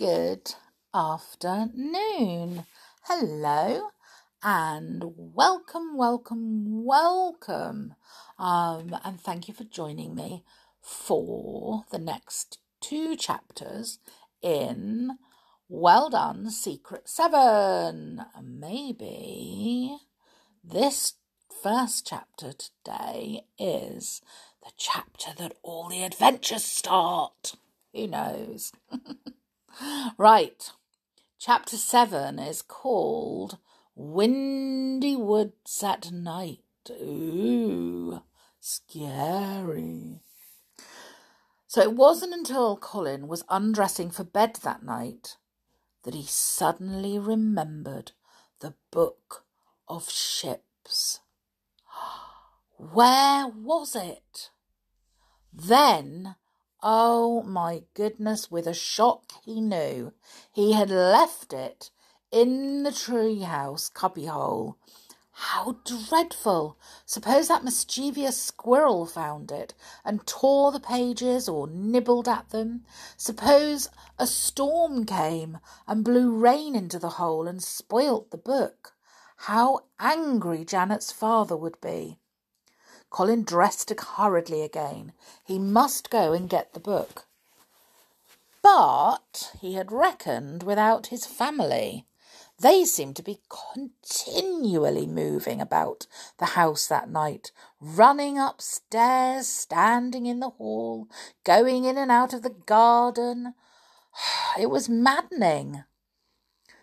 good afternoon. Hello and welcome, welcome, welcome. Um, and thank you for joining me for the next two chapters in Well Done Secret Seven. Maybe this first chapter today is the chapter that all the adventures start. Who knows? right. Chapter 7 is called Windy Woods at Night. Ooh, scary. So it wasn't until Colin was undressing for bed that night that he suddenly remembered the Book of Ships. Where was it? Then Oh my goodness, with a shock he knew he had left it in the treehouse cubbyhole. How dreadful! Suppose that mischievous squirrel found it and tore the pages or nibbled at them. Suppose a storm came and blew rain into the hole and spoilt the book. How angry Janet's father would be. Colin dressed hurriedly again. He must go and get the book. But he had reckoned without his family. They seemed to be continually moving about the house that night, running upstairs, standing in the hall, going in and out of the garden. It was maddening.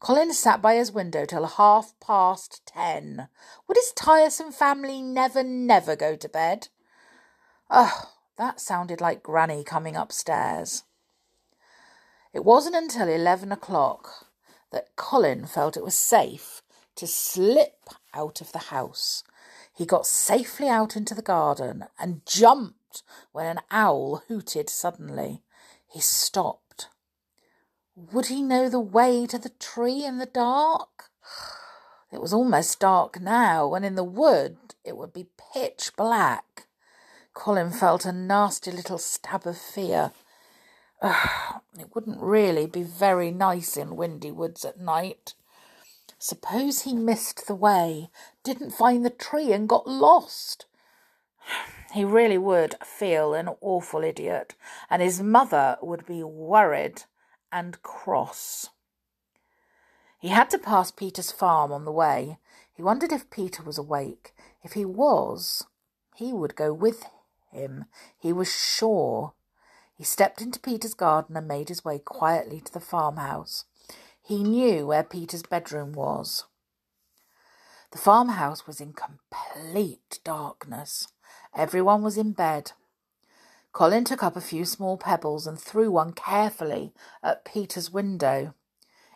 Colin sat by his window till half past ten. Would his tiresome family never, never go to bed? Oh, that sounded like Granny coming upstairs. It wasn't until eleven o'clock that Colin felt it was safe to slip out of the house. He got safely out into the garden and jumped when an owl hooted suddenly. He stopped would he know the way to the tree in the dark? It was almost dark now, and in the wood it would be pitch black. Colin felt a nasty little stab of fear. Ugh, it wouldn't really be very nice in windy woods at night. Suppose he missed the way, didn't find the tree, and got lost. He really would feel an awful idiot, and his mother would be worried and cross. He had to pass Peter's farm on the way. He wondered if Peter was awake. If he was, he would go with him. He was sure. He stepped into Peter's garden and made his way quietly to the farmhouse. He knew where Peter's bedroom was. The farmhouse was in complete darkness. Everyone was in bed. Colin took up a few small pebbles and threw one carefully at Peter's window.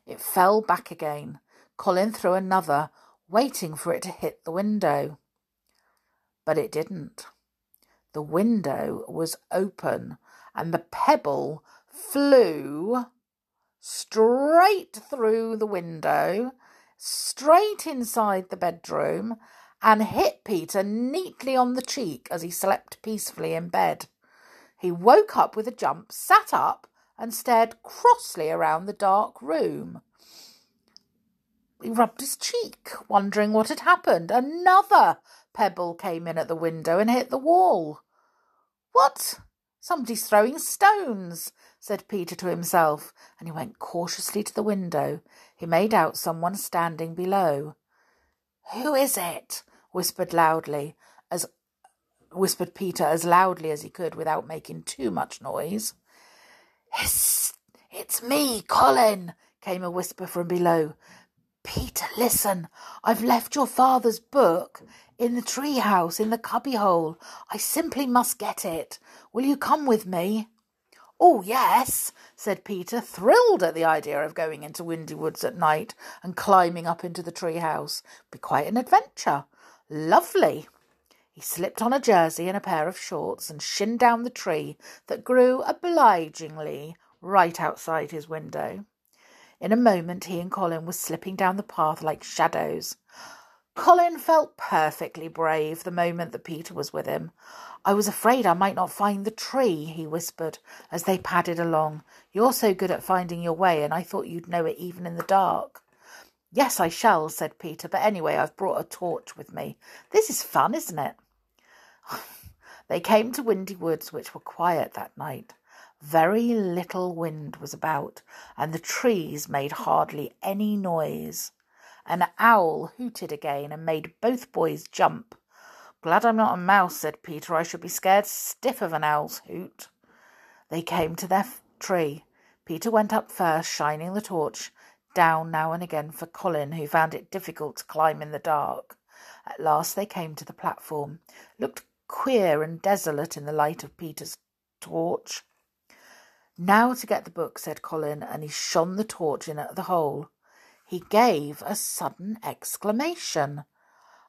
It fell back again. Colin threw another, waiting for it to hit the window. But it didn't. The window was open, and the pebble flew straight through the window, straight inside the bedroom, and hit Peter neatly on the cheek as he slept peacefully in bed. He woke up with a jump, sat up, and stared crossly around the dark room. He rubbed his cheek, wondering what had happened. Another pebble came in at the window and hit the wall. What? Somebody's throwing stones, said Peter to himself, and he went cautiously to the window. He made out someone standing below. Who is it? whispered loudly, whispered Peter as loudly as he could without making too much noise. It's, it's me, Colin, came a whisper from below. Peter, listen. I've left your father's book in the tree house in the cubbyhole. I simply must get it. Will you come with me? Oh, yes, said Peter, thrilled at the idea of going into Windy Woods at night and climbing up into the tree house. Be quite an adventure. Lovely. He slipped on a jersey and a pair of shorts and shinned down the tree that grew obligingly right outside his window. In a moment he and Colin were slipping down the path like shadows. Colin felt perfectly brave the moment that Peter was with him. I was afraid I might not find the tree, he whispered as they padded along. You're so good at finding your way, and I thought you'd know it even in the dark. Yes, I shall, said Peter, but anyway, I've brought a torch with me. This is fun, isn't it? they came to Windy Woods, which were quiet that night. Very little wind was about, and the trees made hardly any noise. An owl hooted again and made both boys jump. Glad I'm not a mouse, said Peter. I should be scared stiff of an owl's hoot. They came to their tree. Peter went up first, shining the torch down now and again for Colin, who found it difficult to climb in the dark. At last they came to the platform. looked queer and desolate in the light of Peter's torch. Now to get the book, said Colin, and he shone the torch in at the hole. He gave a sudden exclamation.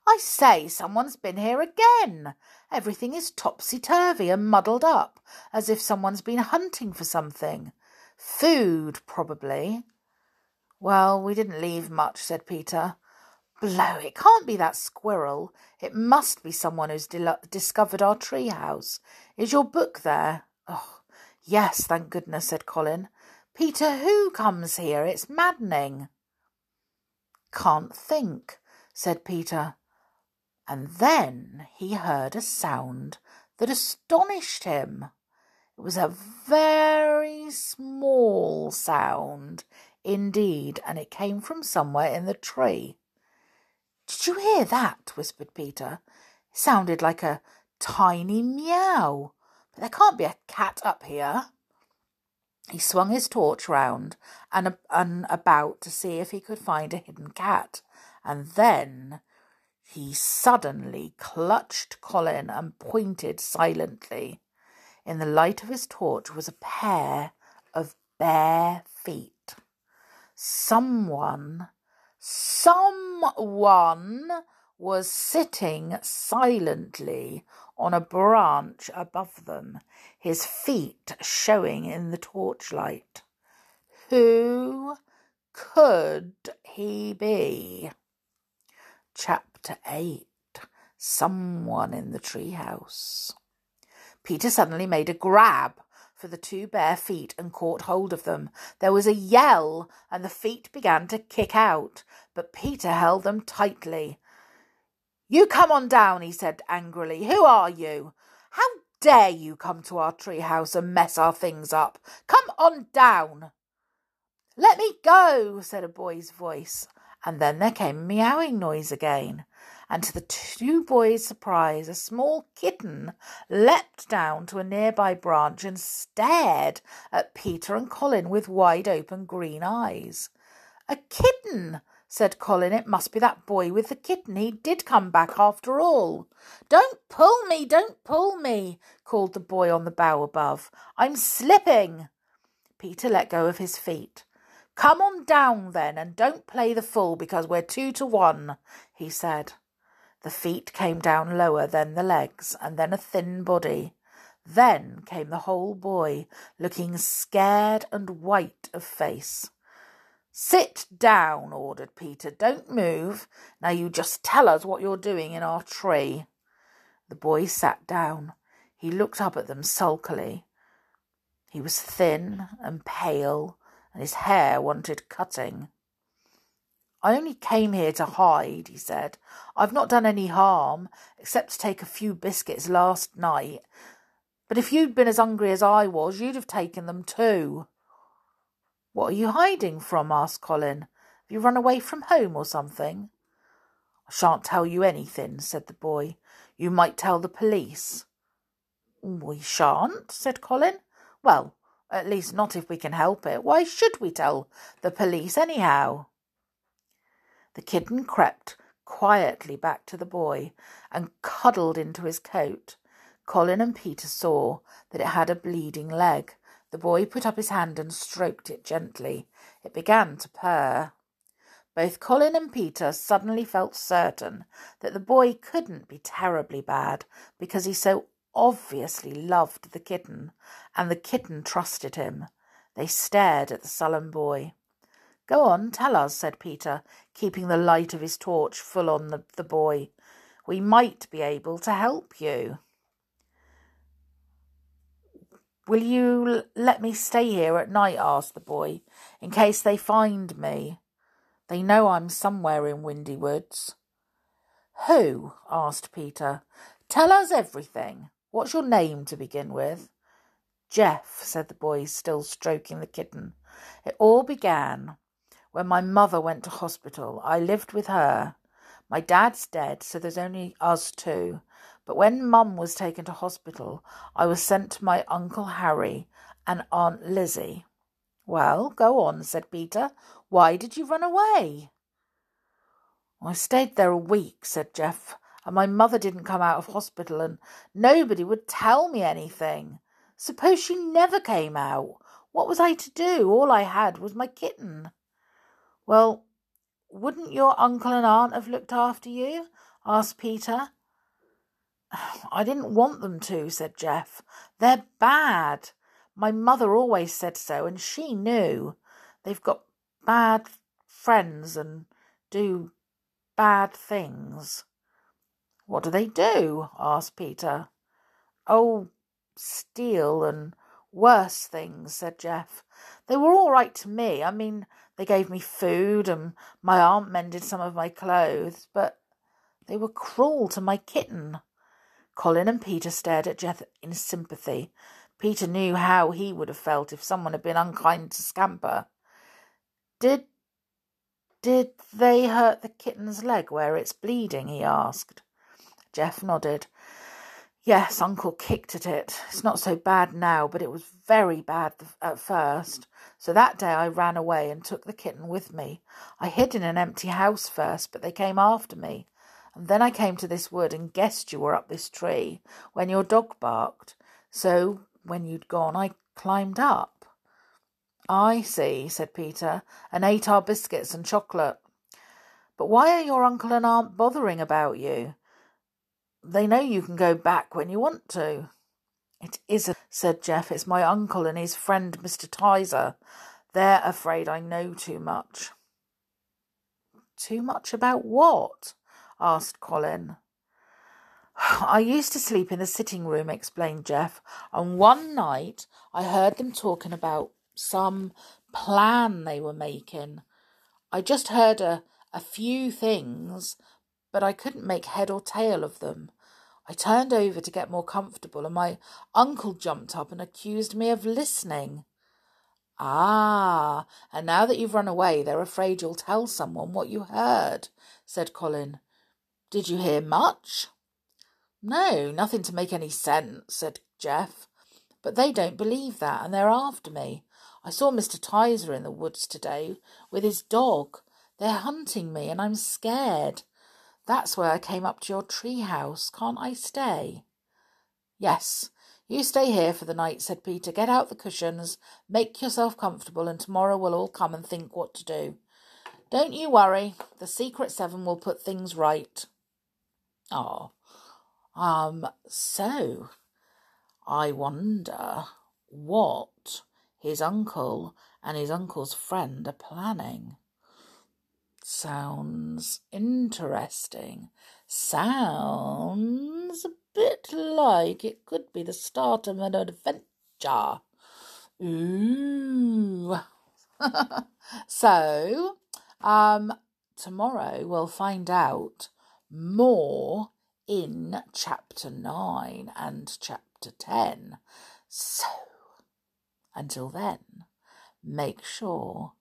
I say, someone's been here again. Everything is topsy turvy and muddled up, as if someone's been hunting for something. Food, probably. Well, we didn't leave much, said Peter. Blow, it can't be that squirrel. It must be someone who's di- discovered our tree house. Is your book there? Oh, yes, thank goodness, said Colin. Peter, who comes here? It's maddening. Can't think, said Peter. And then he heard a sound that astonished him. It was a very small sound indeed, and it came from somewhere in the tree. Did you hear that? whispered Peter. It sounded like a tiny meow. But there can't be a cat up here. He swung his torch round and, and about to see if he could find a hidden cat, and then he suddenly clutched Colin and pointed silently. In the light of his torch was a pair of bare feet. Someone, someone was sitting silently on a branch above them, his feet showing in the torchlight. Who could he be? Chapter 8 Someone in the treehouse. Peter suddenly made a grab for the two bare feet and caught hold of them. There was a yell, and the feet began to kick out, but Peter held them tightly. You come on down, he said angrily. Who are you? How dare you come to our tree house and mess our things up? Come on down. Let me go, said a boy's voice and then there came a meowing noise again. And to the two boys' surprise, a small kitten leapt down to a nearby branch and stared at Peter and Colin with wide open green eyes. A kitten, said Colin. It must be that boy with the kitten. He did come back after all. Don't pull me, don't pull me, called the boy on the bough above. I'm slipping. Peter let go of his feet. Come on down then, and don't play the fool because we're two to one, he said. The feet came down lower, than the legs, and then a thin body. Then came the whole boy, looking scared and white of face. Sit down, ordered Peter. Don't move. Now you just tell us what you're doing in our tree. The boy sat down. He looked up at them sulkily. He was thin and pale and his hair wanted cutting. I only came here to hide, he said. I've not done any harm, except to take a few biscuits last night. But if you'd been as hungry as I was, you'd have taken them too. What are you hiding from? asked Colin. Have you run away from home or something? I shan't tell you anything, said the boy. You might tell the police. We shan't, said Colin. Well, at least not if we can help it. Why should we tell the police anyhow? The kitten crept quietly back to the boy and cuddled into his coat. Colin and Peter saw that it had a bleeding leg. The boy put up his hand and stroked it gently. It began to purr. Both Colin and Peter suddenly felt certain that the boy couldn't be terribly bad because he so obviously loved the kitten, and the kitten trusted him. They stared at the sullen boy. Go on, tell us, said Peter, keeping the light of his torch full on the, the boy. We might be able to help you. Will you let me stay here at night? asked the boy, in case they find me. They know I'm somewhere in Windy Woods. Who? asked Peter. Tell us everything. What's your name to begin with? Jeff, said the boy, still stroking the kitten. It all began when my mother went to hospital. I lived with her. My dad's dead, so there's only us two. But when Mum was taken to hospital, I was sent to my Uncle Harry and Aunt Lizzie. Well, go on, said Peter. Why did you run away? I stayed there a week, said Jeff, and my mother didn't come out of hospital, and nobody would tell me anything. Suppose she never came out. What was I to do? All I had was my kitten. Well, wouldn't your uncle and aunt have looked after you? asked Peter. I didn't want them to, said Jeff. They're bad. My mother always said so, and she knew. They've got bad friends and do bad things. What do they do? asked Peter. Oh, steal and worse things, said Jeff. They were all right to me. I mean, they gave me food and my aunt mended some of my clothes, but they were cruel to my kitten. Colin and Peter stared at Jeff in sympathy. Peter knew how he would have felt if someone had been unkind to Scamper. Did did they hurt the kitten's leg where it's bleeding? he asked. Jeff nodded. Yes, Uncle kicked at it. It's not so bad now, but it was very bad at first. So that day I ran away and took the kitten with me. I hid in an empty house first, but they came after me. And then I came to this wood and guessed you were up this tree when your dog barked. So when you'd gone, I climbed up. I see, said Peter, and ate our biscuits and chocolate. But why are your uncle and aunt bothering about you? They know you can go back when you want to. It isn't, said Jeff. It's my uncle and his friend, Mr. Tizer. They're afraid I know too much. Too much about what? asked Colin. I used to sleep in the sitting room, explained Jeff, and one night I heard them talking about some plan they were making. I just heard a, a few things, but I couldn't make head or tail of them. I turned over to get more comfortable, and my uncle jumped up and accused me of listening. Ah, and now that you've run away, they're afraid you'll tell someone what you heard, said Colin. Did you hear much? No, nothing to make any sense, said Jeff. But they don't believe that, and they're after me. I saw Mr. Tizer in the woods today with his dog. They're hunting me, and I'm scared. That's why I came up to your tree house. Can't I stay? Yes, you stay here for the night, said Peter. Get out the cushions, make yourself comfortable, and tomorrow we'll all come and think what to do. Don't you worry. The Secret Seven will put things right. Oh, um, so I wonder what his uncle and his uncle's friend are planning. Sounds interesting. Sounds a bit like it could be the start of an adventure. Ooh. so, um, tomorrow we'll find out more in chapter 9 and chapter 10. So, until then, make sure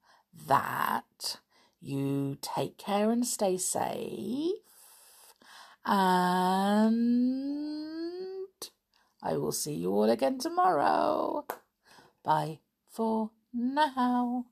that you take care and stay safe. And I will see you all again tomorrow. Bye for now.